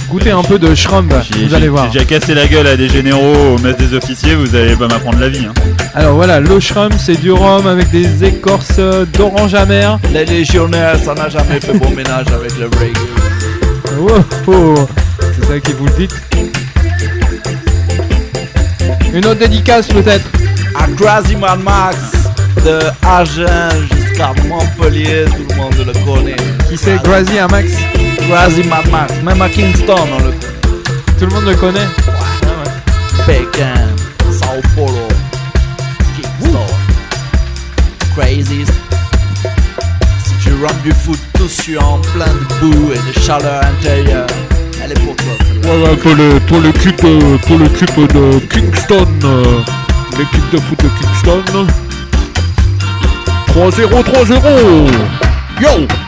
Goûtez un peu de Schrum, J'ai- vous allez j'ai- voir. J'ai déjà cassé la gueule à des généraux au mess des officiers, vous allez pas m'apprendre la vie. Hein. Alors voilà, le Schrum, c'est du rhum avec des écorces d'orange amer. Les légionnaires, ça n'a jamais fait bon ménage avec le reggae. Oh, oh, c'est ça qui vous le dites. Une autre dédicace peut-être. À Crazy Man Max, de Agen jusqu'à Montpellier, tout le monde le connaît. Qui c'est Grazi à Max? Crazy Man Max, même à Kingston on le connaît. Tout le monde le connaît? Pékin, Sao Paulo, Kingston, Crazy. Si tu rentres du foot tout suant, en plein de boue et de chaleur intérieure, elle est pour toi. Voilà pour le pour l'équipe pour l'équipe de Kingston, euh, l'équipe de foot de Kingston. 3-0, 3-0. Yo.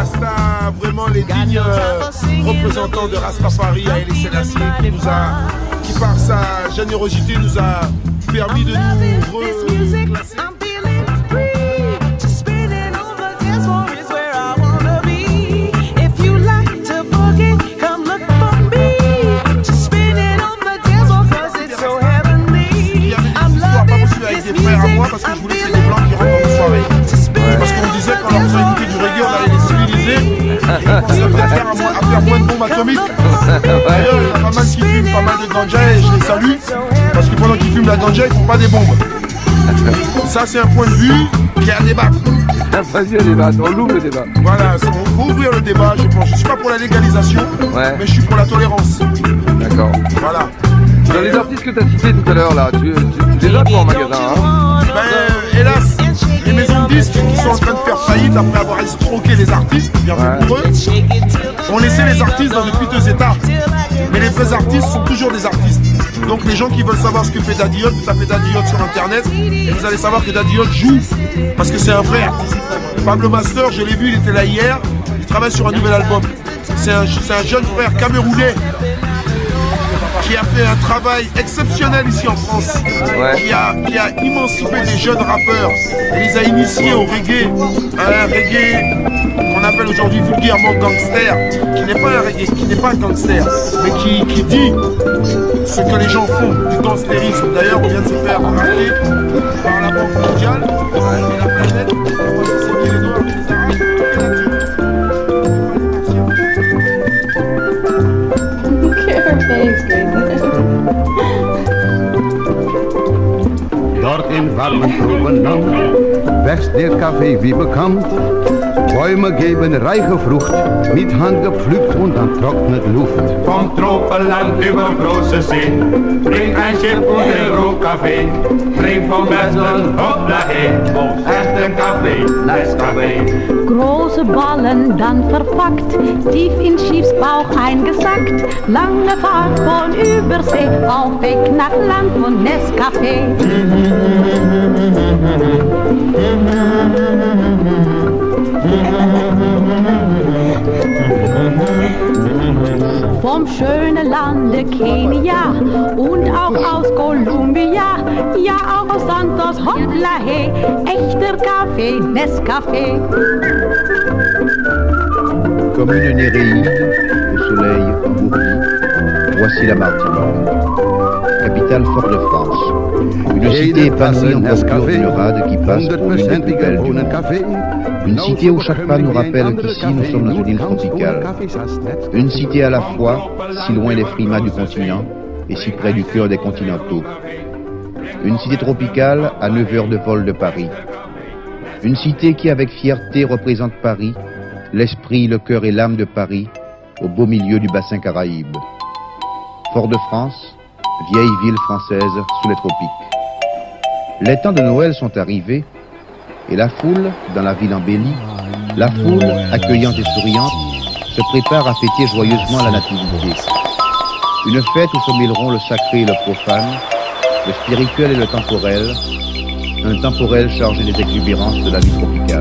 Rastas, vraiment les dignes euh, représentants de Rastafari à Haile Selassie, qui nous a, qui par sa générosité nous a permis de nous reclasser. À moins- de bombes atomiques. D'ailleurs, il y en a pas mal qui fument pas mal de ganja et je les salue. Parce que pendant qu'ils fument la ganja, ils font pas des bombes. Ça, c'est un point de vue qui est à débattre. Vas-y, le débat, on l'ouvre le débat. Voilà, c'est- on faut ouvrir le débat, je pense. Je suis pas pour la légalisation, mais je suis pour la tolérance. D'accord. Voilà. Dans les artistes que tu as cités tout à l'heure, là, tu, tu, tu les as toi en magasin, hein qui sont en train de faire faillite après avoir escroqué les artistes, bien pour eux, ont laissé les artistes dans de piteux états. Mais les vrais artistes sont toujours des artistes. Donc les gens qui veulent savoir ce que fait Daddy Yacht, vous tapez Daddy Yacht sur internet et vous allez savoir que Daddy Yacht joue parce que c'est un vrai artiste. Pablo Master, je l'ai vu, il était là hier, il travaille sur un nouvel album. C'est un, c'est un jeune frère camerounais qui a fait un travail exceptionnel ici en France, qui, a, qui a émancipé des jeunes rappeurs et les a initiés au reggae, à un reggae qu'on appelle aujourd'hui vulgairement gangster, qui n'est pas un reggae, qui n'est pas un gangster, mais qui, qui dit ce que les gens font du gangstérisme. D'ailleurs, on vient de se faire arrêter par la Banque mondiale et la planète. mijn warme troeven. Best dit café wie bekend, Bäume geben reiche Frucht, mit Hand gepflückt und dann trocknet Luft. Vom Tropenland über große See, bring ein Schiff und ein Rohkaffee. Bring vom Westen auf echten Kaffee, nice Kaffee. Große Ballen dann verpackt, tief in Schiffsbauch eingesackt. Lange Fahrt von Übersee, auf Weg nach Land von Nescafé. Vom schönen Lande Kenia und auch aus Kolumbia, ja auch aus Santos, hoppla hey, echter Kaffee, Nescafé. Comme une néréide, au soleil bourdi, voici la Martinique, capitale Fort-de-France. Une cité épanouie en rade qui passe pour des plus belles du monde. Une cité où chaque pas nous rappelle qu'ici nous sommes dans une île tropicale. Une cité à la fois, si loin des frimas du continent et si près du cœur des continentaux. Une cité tropicale à 9 heures de vol de Paris. Une cité qui avec fierté représente Paris, l'esprit, le cœur et l'âme de Paris, au beau milieu du bassin Caraïbe. Fort-de-France, vieille ville française sous les tropiques. Les temps de Noël sont arrivés et la foule, dans la ville embellie, la foule, accueillante et souriante, se prépare à fêter joyeusement la nativité. Une fête où se mêleront le sacré et le profane, le spirituel et le temporel, un temporel chargé des exubérances de la vie tropicale.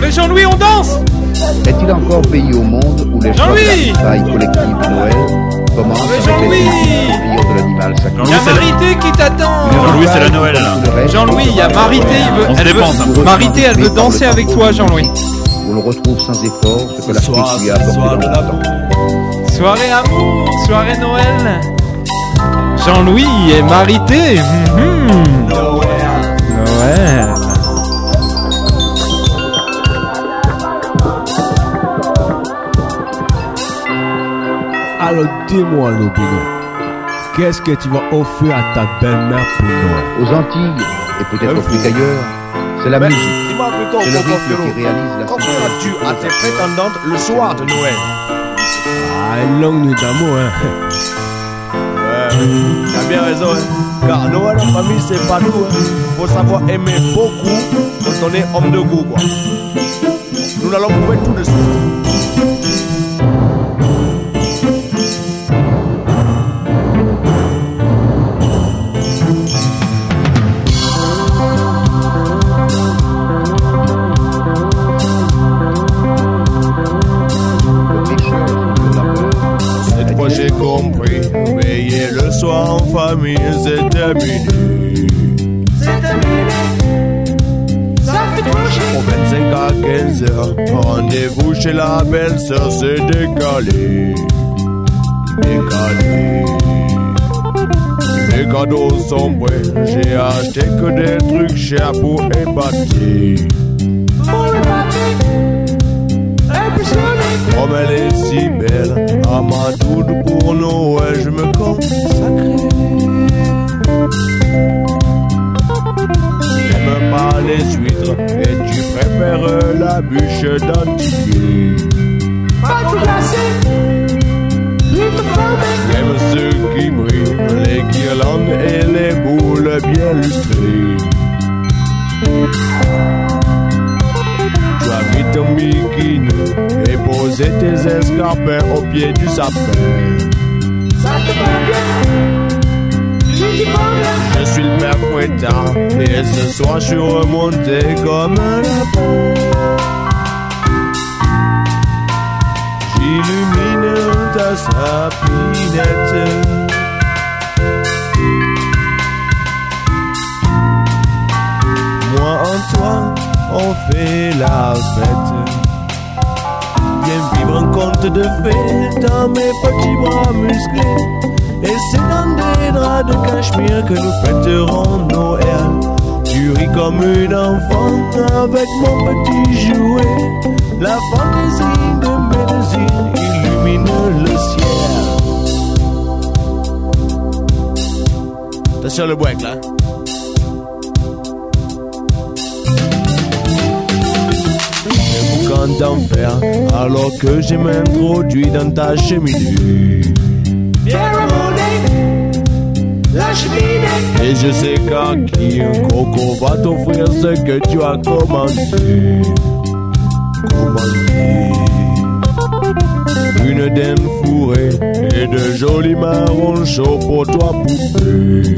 Les Jean-Louis, on danse Est-il encore pays au monde où les Jean-Louis travail collective de Noël commencent avec Jean-Louis de l'animal sacré Il y a Marité qui t'attend Jean-Louis, c'est la Noël, là. Jean-Louis, il y a Marité, il veut, On se elle dépense. Marité, elle veut danser avec toi, Jean-Louis. On le retrouve sans effort, ce que l'Afrique lui a apporté dans le temps. Soirée amour, soirée Noël. Jean-Louis et Marité. hum, hum. Noël. Alors dis-moi, Lobino, qu'est-ce que tu vas offrir à ta belle-mère pour Noël? Aux Antilles, et peut-être plus qu'ailleurs, c'est la Mais musique. dis-moi plutôt, C'est le rythme qui réalise la qu'offriras-tu à tes prétendantes le soir de Noël? Ah, une longue nuit d'amour, hein Ouais. T'as bien raison, hein. Car Noël en famille, c'est pas tout, hein. Faut savoir aimer beaucoup quand on est homme de goût, quoi. Nous l'allons prouver tout de suite. Chez la belle-sœur, c'est décalé. Décalé. Les cadeaux sont prêts, j'ai acheté que des trucs chers pour épater. Comme elle est si belle, à ma doude pour Noël, je me consacre. Pas les huîtres et tu préfères la bûche d'Antibie. J'aime ceux qui brillent, les guirlandes et les boules bien lustrées. Tu as mis ton bikini et posé tes escarpins au pied du sapin. Je suis le père fouettard et ce soir je suis remonté comme un lapin. J'illumine ta sapinette. Moi en toi, on fait la fête. Viens vivre un conte de fées dans mes petits bras musclés. Et c'est dans des draps de cachemire que nous fêterons Noël. Tu ris comme une enfant avec mon petit jouet. La fantaisie de mes désirs illumine le ciel. Attention le break là. J'ai d'enfer alors que je m'introduis dans ta cheminée. Et je sais qu'à qui un coco va t'offrir ce que tu as commandé. Commandé. Une dinde fourrée et de jolis marrons chauds pour toi poupée.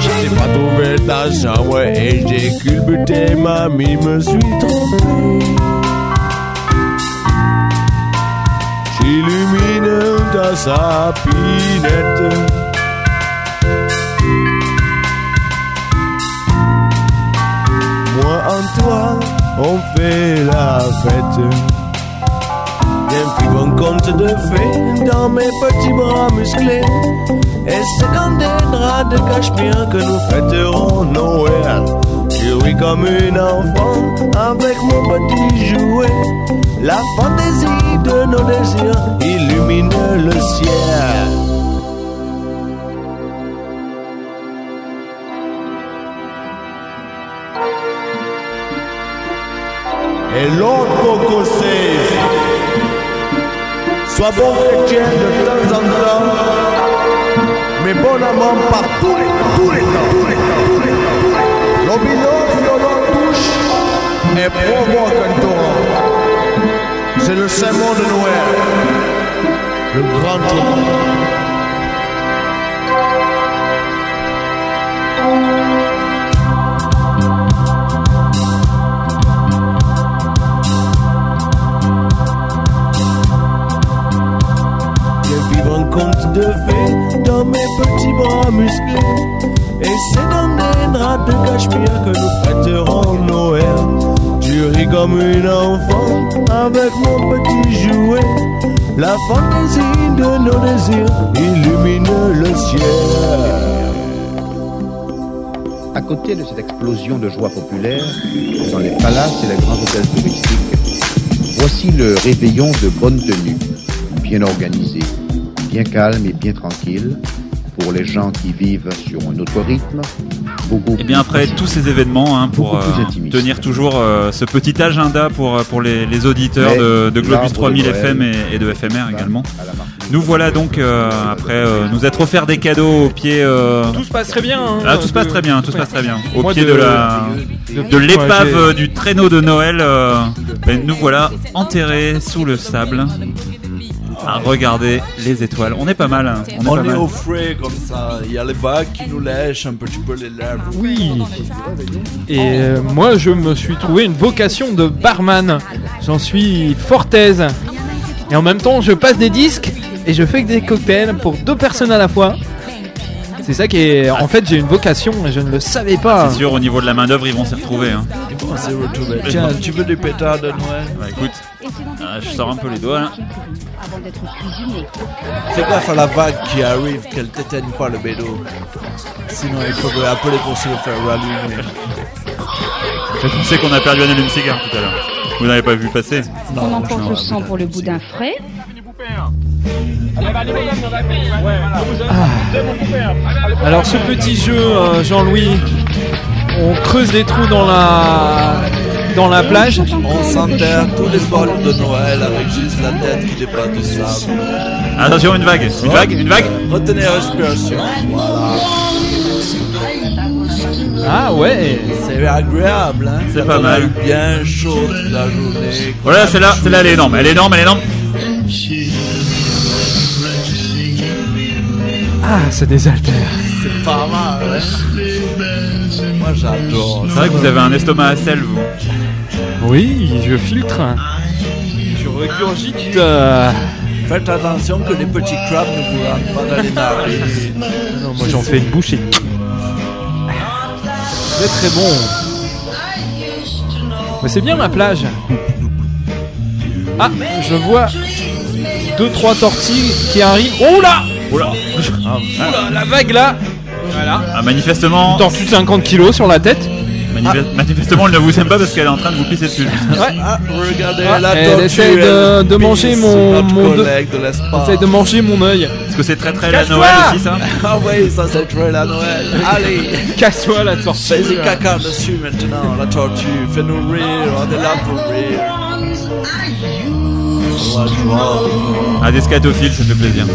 J'ai pas trouvé ta chambre et j'ai culbuté, mamie, me suis trompé. J'illumine ta sapinette. Moi en toi, on fait la fête. Viens vivre un conte de fées dans mes petits bras musclés. Et c'est dans des draps de cachemire que nous fêterons Noël. Ris comme une enfant avec mon petit jouet. La fantaisie de nos désirs illumine le ciel. Et l'autre coco Sois bon chrétien de temps en temps, mais bon amant par tous les tous les temps, tous les temps, tous les temps, tous les temps. Et provoque un torrent. C'est le sermon de Noël, le grand un conte de fées dans mes petits bras musclés. Et c'est dans des draps de cachemire que nous fêterons Noël. Comme une enfant avec mon petit jouet. La fantaisie de nos désirs illumine le ciel. À côté de cette explosion de joie populaire, dans les palaces et les grands hôtels touristiques, voici le réveillon de bonne tenue, bien organisé, bien calme et bien tranquille, pour les gens qui vivent sur un autre rythme, Et bien après tous ces événements, hein, pour euh, tenir toujours euh, ce petit agenda pour, euh, pour les, les auditeurs de, de Globus l'arbre 3000 de FM et, et de FMR également. Nous voilà donc euh, après euh, nous être offert des cadeaux au pied. euh, Tout se passe très bien. hein. Ah, tout se passe très bien, tout se passe très bien. Au Moi, pied de, la de- l'épave du traîneau de Noël, euh, ben, nous voilà enterrés sous le sable à regarder les étoiles. On est pas mal. hein. On est On pas est mal. au frais comme ça. Il y a les vagues qui nous lèchent un petit peu les lèvres. Oui. Et euh, moi, je me suis trouvé une vocation de barman. J'en suis fort aise. Et en même temps, je passe des disques et je fais que des cocktails pour deux personnes à la fois. C'est ça qui est. En fait, j'ai une vocation et je ne le savais pas. C'est sûr, au niveau de la main-d'œuvre, ils vont s'y retrouver. hein. On s'est retrouvés. Tiens, tu veux des pétards de Noël? Bah écoute, ah, je sors un peu les doigts là. Avant d'être cuisiné. Fais gaffe à la vague qui arrive, qu'elle t'éteigne pas le bédo? Sinon, il faudrait appeler pour se le faire rallumer. J'ai pensé qu'on a perdu un allume-cigare tout à l'heure. Vous n'avez pas vu passer? On emporte le sang pour le boudin frais? Alors, ce petit jeu, euh, Jean-Louis, on creuse des trous dans la dans la plage. On s'enterre tous les soirs de Noël avec juste la tête qui dépasse du sable. Attention, une vague, une vague, une vague. Retenez la respiration. Voilà. Ah ouais. C'est agréable, hein. C'est pas mal. bien chaud toute la journée. Voilà, celle-là, celle-là, elle est énorme, elle est énorme, elle est énorme. Ah, ça désaltère. C'est pas mal, hein. Moi j'adore. C'est vrai que vous avez un estomac à sel, vous. Oui, je filtre. Je regurgite. euh, Faites attention que les petits crabes ne vous rentrent pas dans les narines. Non, moi j'en fais une bouchée. Très très bon. Mais c'est bien la plage. Ah, je vois deux trois tortilles qui arrivent. Oh là Oula Oula, la vague là Voilà. Ah, manifestement, Une tortue de 50 kilos sur la tête. Manife- manifestement, elle ne vous aime pas parce qu'elle est en train de vous pisser dessus. Ouais. Ah, regardez Ah, la elle tortue. de- elle de manger pisse mon- notre mon de- collègue de l'espace. Essaye de manger mon œil. Est-ce que c'est très très la Cache-toi Noël aussi, ça Ah oui, ça c'est très la Noël. Allez, Casse-toi la tortue. fais-y caca dessus maintenant, la tortue. Fais-nous rire, on est là pour rire. On va jouer. Ah, des scatophiles, ça fait plaisir.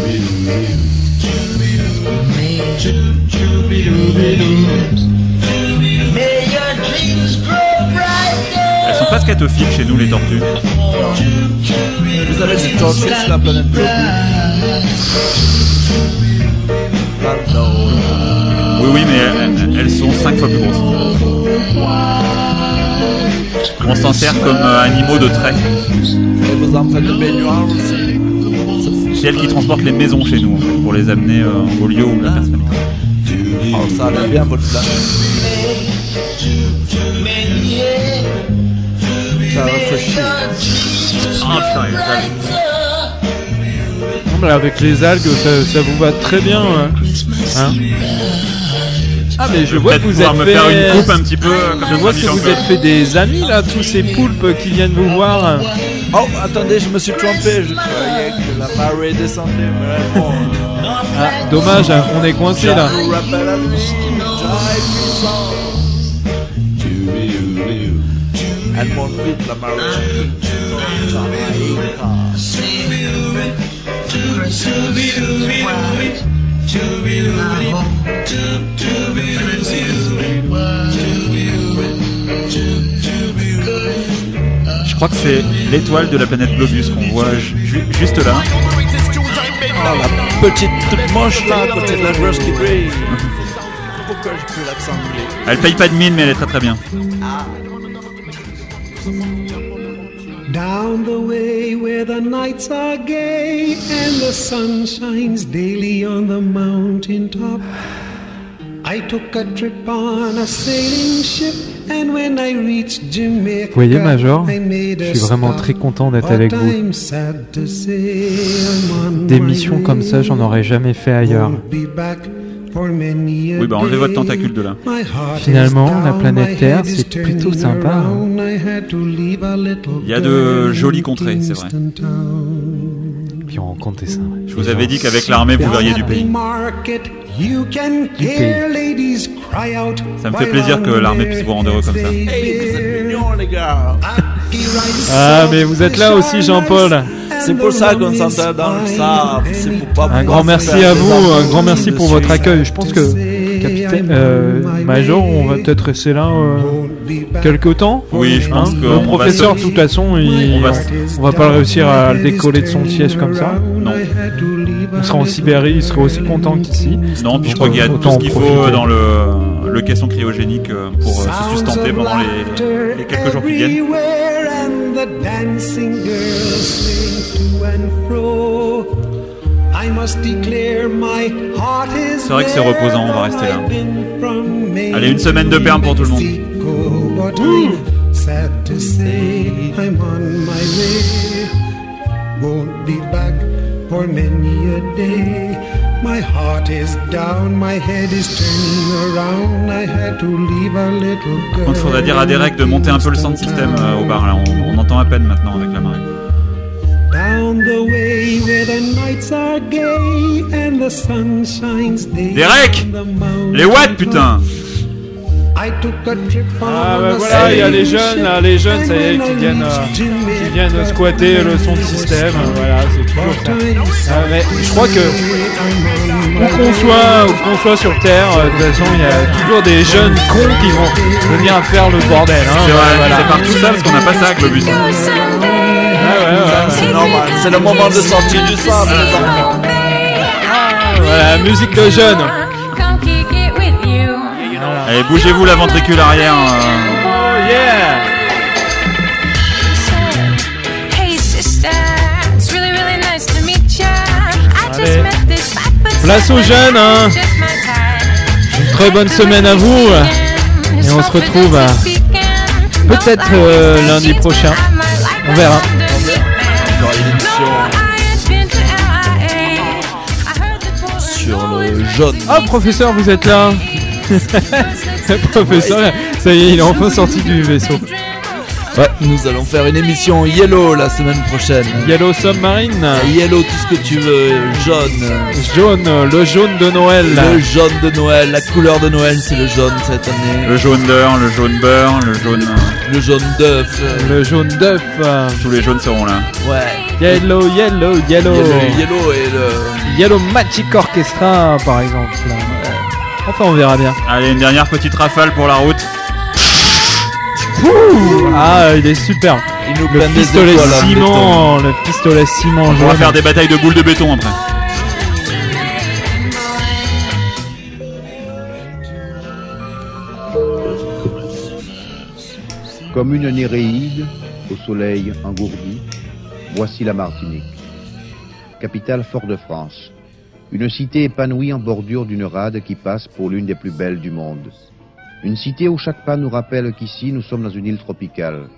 Pas scatophiles chez nous, les tortues. Vous avez des tortues sur la planète non. Oui, oui, mais elles, elles sont 5 fois plus grosses. On s'en sert comme euh, animaux de trait. Et vous en faites des baignoires aussi C'est elles qui transportent les maisons chez nous, pour les amener euh, au lieu où la personne est. Oh, ça allait bien votre planète. Ça rafraîchit. Ah putain, les algues. Non, mais avec les algues, ça, ça vous va très bien. hein. Hein ah mais je vois que vous pouvoir êtes me fait... faire une coupe un petit peu. euh, comme Je vois que Jean-Michel vous êtes fait des amis là, tous ces poulpes qui viennent vous voir. Oh, attendez, je me suis trompé. Je croyais que la marée descendait, mais bon. Ah, dommage, hein, on est coincé là. La marée. Je crois que c'est l'étoile de la planète Globus qu'on voit ju- ju- juste là. Ah, la petite toute moche là, à côté de la. Pourquoi l'accent anglais Elle paye pas de mine, mais elle est très très bien. Down the way where the nights are gay and the sun shines daily on the mountain top. I took a trip on a sailing ship and when I reached Jamaica, Vous voyez Major, je suis vraiment stop. très content d'être avec vous. Des missions comme ça, j'en aurais jamais fait ailleurs. Oui, bah enlevez votre tentacule de là. My heart Finalement, is la down, planète my Terre, head is c'est plutôt sympa, hein. around. I had to leave a little Il y a de jolies contrées, c'est vrai. Kingston Town. Puis qui ont compté ça. Je vous avais dit qu'avec l'armée, vous verriez du pays. Ça me fait plaisir que l'armée puisse vous rendre heureux comme ça. Ah, mais vous êtes là aussi, Jean-Paul. C'est pour ça qu'on s'entend dans le sable. C'est pour pas Un grand merci à vous, un grand merci pour votre accueil. Je pense que, capitaine, euh, major, on va peut-être rester là euh, quelque temps. Oui, je pense Hein que Le professeur, se- de toute façon, il- On va on va pas réussir à le décoller de son siège comme ça. Non. On sera en Sibérie, il sera aussi content qu'ici. Non, puis je crois qu'il y a tout ce qu'il faut dans le, le caisson cryogénique euh, pour euh, se sustenter pendant les, les quelques jours qui viennent. Everywhere and the dancing girls swing to and fro. C'est vrai que c'est reposant, on va rester là. Allez, une semaine de perme pour tout le monde. But I'm sad to say I'm on my way. Won't be back for many a day. My heart is down, my head is turning around. I had to leave a little girl. Par contre, faudrait dire à Derek de monter un peu le sound system euh, au bar. Là, on, on entend à peine maintenant avec la marée. Derek Les watts, putain I took a trip on Ah bah the voilà, il y a les jeunes, là, les jeunes, ça y est, qui viennent, euh, qui viennent squatter le son de système. Voilà, c'est toujours ça. Ah, mais je crois que où qu'on soit, où qu'on soit sur Terre, euh, de toute façon, il y a toujours des jeunes cons qui vont venir faire le bordel. Hein, C'est vrai, voilà. c'est partout ça parce qu'on n'a pas ça avec Globus. Ah. C'est normal, c'est le moment de sortir du sable, les enfants. Voilà, musique de jeunes. Allez, bougez-vous la ventricule arrière. euh. Oh yeah Place aux jeunes, hein. Une très bonne semaine à vous. Et on se retrouve peut-être euh, lundi prochain. On verra. Le jaune. Ah, professeur, vous êtes là professeur, ça y est, il est enfin sorti du vaisseau. Ouais, nous allons faire une émission Yellow la semaine prochaine. Yellow Submarine. Yellow, tout ce que tu veux. Jaune. Jaune, le jaune de Noël. Le jaune de Noël. La couleur de Noël, c'est le jaune cette année. Le jaune d'heure, le jaune beurre, le jaune. Le jaune d'œuf. Le jaune d'œuf. Tous les jaunes seront là. Ouais. Yellow, yellow, yellow. Yellow, yellow et le. Yellow Magic Orchestra, par exemple. Enfin, on verra bien. Allez, une dernière petite rafale pour la route. Ouh, ah, il est super. Il nous Le pistolet étoiles ciment, le pistolet ciment On va faire des batailles de boules de béton après. Comme une Néréide au soleil engourdi, voici la Martinique. Capitale Fort-de-France. Une cité épanouie en bordure d'une rade qui passe pour l'une des plus belles du monde. Une cité où chaque pas nous rappelle qu'ici nous sommes dans une île tropicale.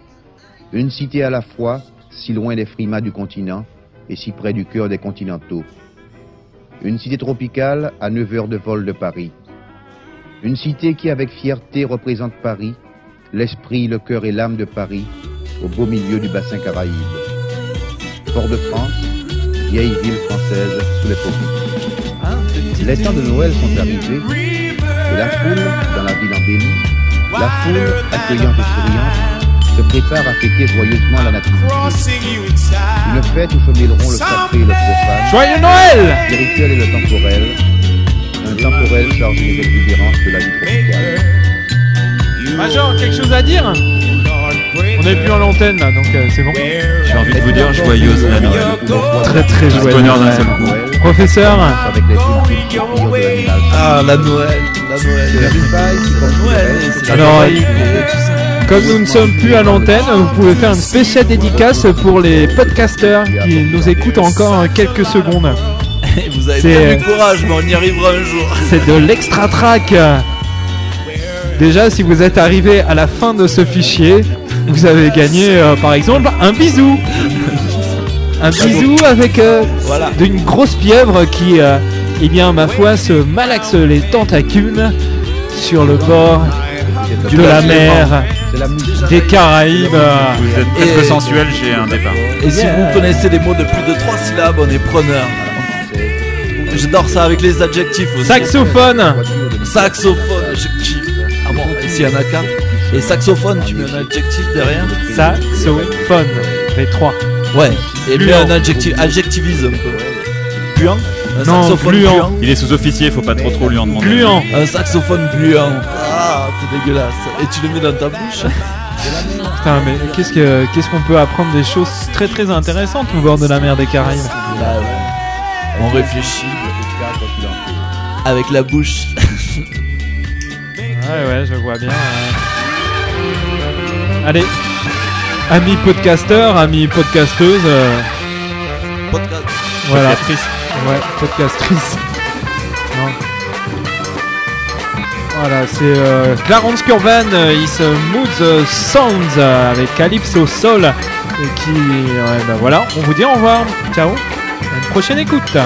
Une cité à la fois, si loin des frimas du continent et si près du cœur des continentaux. Une cité tropicale à 9 heures de vol de Paris. Une cité qui avec fierté représente Paris, l'esprit, le cœur et l'âme de Paris, au beau milieu du bassin caraïbe. Fort-de-France, vieille ville française sous les tropiques. Les temps de Noël sont arrivés et la foule, dans la ville embellie, la foule, accueillante et souriante, se prépare à fêter joyeusement la nativité. Une fête où se mêleront le sacré et le profane, Joyeux Noël le spirituel et le temporel, un temporel chargé des exubérances de la vie tropicale. Major, quelque chose à dire? On est plus en l'antenne là, donc euh, c'est bon. J'ai envie de vous dire joyeuse la Noël. Très très joyeux. Bonheur d'un Noël. seul coup. Professeur, Avec les. Ah, la Noël. La Noël. Alors, ça. comme nous ne sommes plus à l'antenne, vous pouvez faire une spéciale dédicace pour les podcasters qui nous écoutent encore quelques secondes. Vous avez C'est- pas du courage, mais on y arrivera un jour. C'est de l'extra track. Déjà, si vous êtes arrivé à la fin de ce fichier, vous avez gagné, euh, par exemple, un bisou. Un bisou avec euh, Voilà. d'une grosse pieuvre qui, euh, eh bien, ma foi, se malaxe les tentacules sur le bord de la mer. Des Caraïbes. Vous êtes Et- presque sensuel, j'ai un départ. Et si vous connaissez des mots de plus de 3 syllabes, on est preneur. J'adore ça avec les adjectifs aussi. Saxophone. Saxophone, je kiffe. Ah bon, et s'il y en a 4 Et saxophone, tu mets un adjectif derrière Saxophone. Les trois. Ouais, et Gluant. un adjectif, adjectivise un peu. Gluant Un Non, saxophone gluant. Il est sous-officier, faut pas trop trop lui en demander. Gluant. Un saxophone gluant. Ah, c'est dégueulasse. Et tu le mets dans ta bouche Putain, mais qu'est-ce que qu'est-ce qu'on peut apprendre des choses très très intéressantes au bord de la mer des Caraïbes? Bah ouais. On réfléchit avec la bouche. Ouais, ouais, je vois bien. Allez, amis podcasteurs, amis podcasteuses. euh, Podcast. Voilà. Podcastrice. Ouais, podcastrice. Non. Voilà, c'est euh, Clarence Curvan, euh, Is Mood Sounds euh, avec Calypso Soul. Et qui. Ouais, bah voilà, on vous dit au revoir. Ciao. À une prochaine écoute.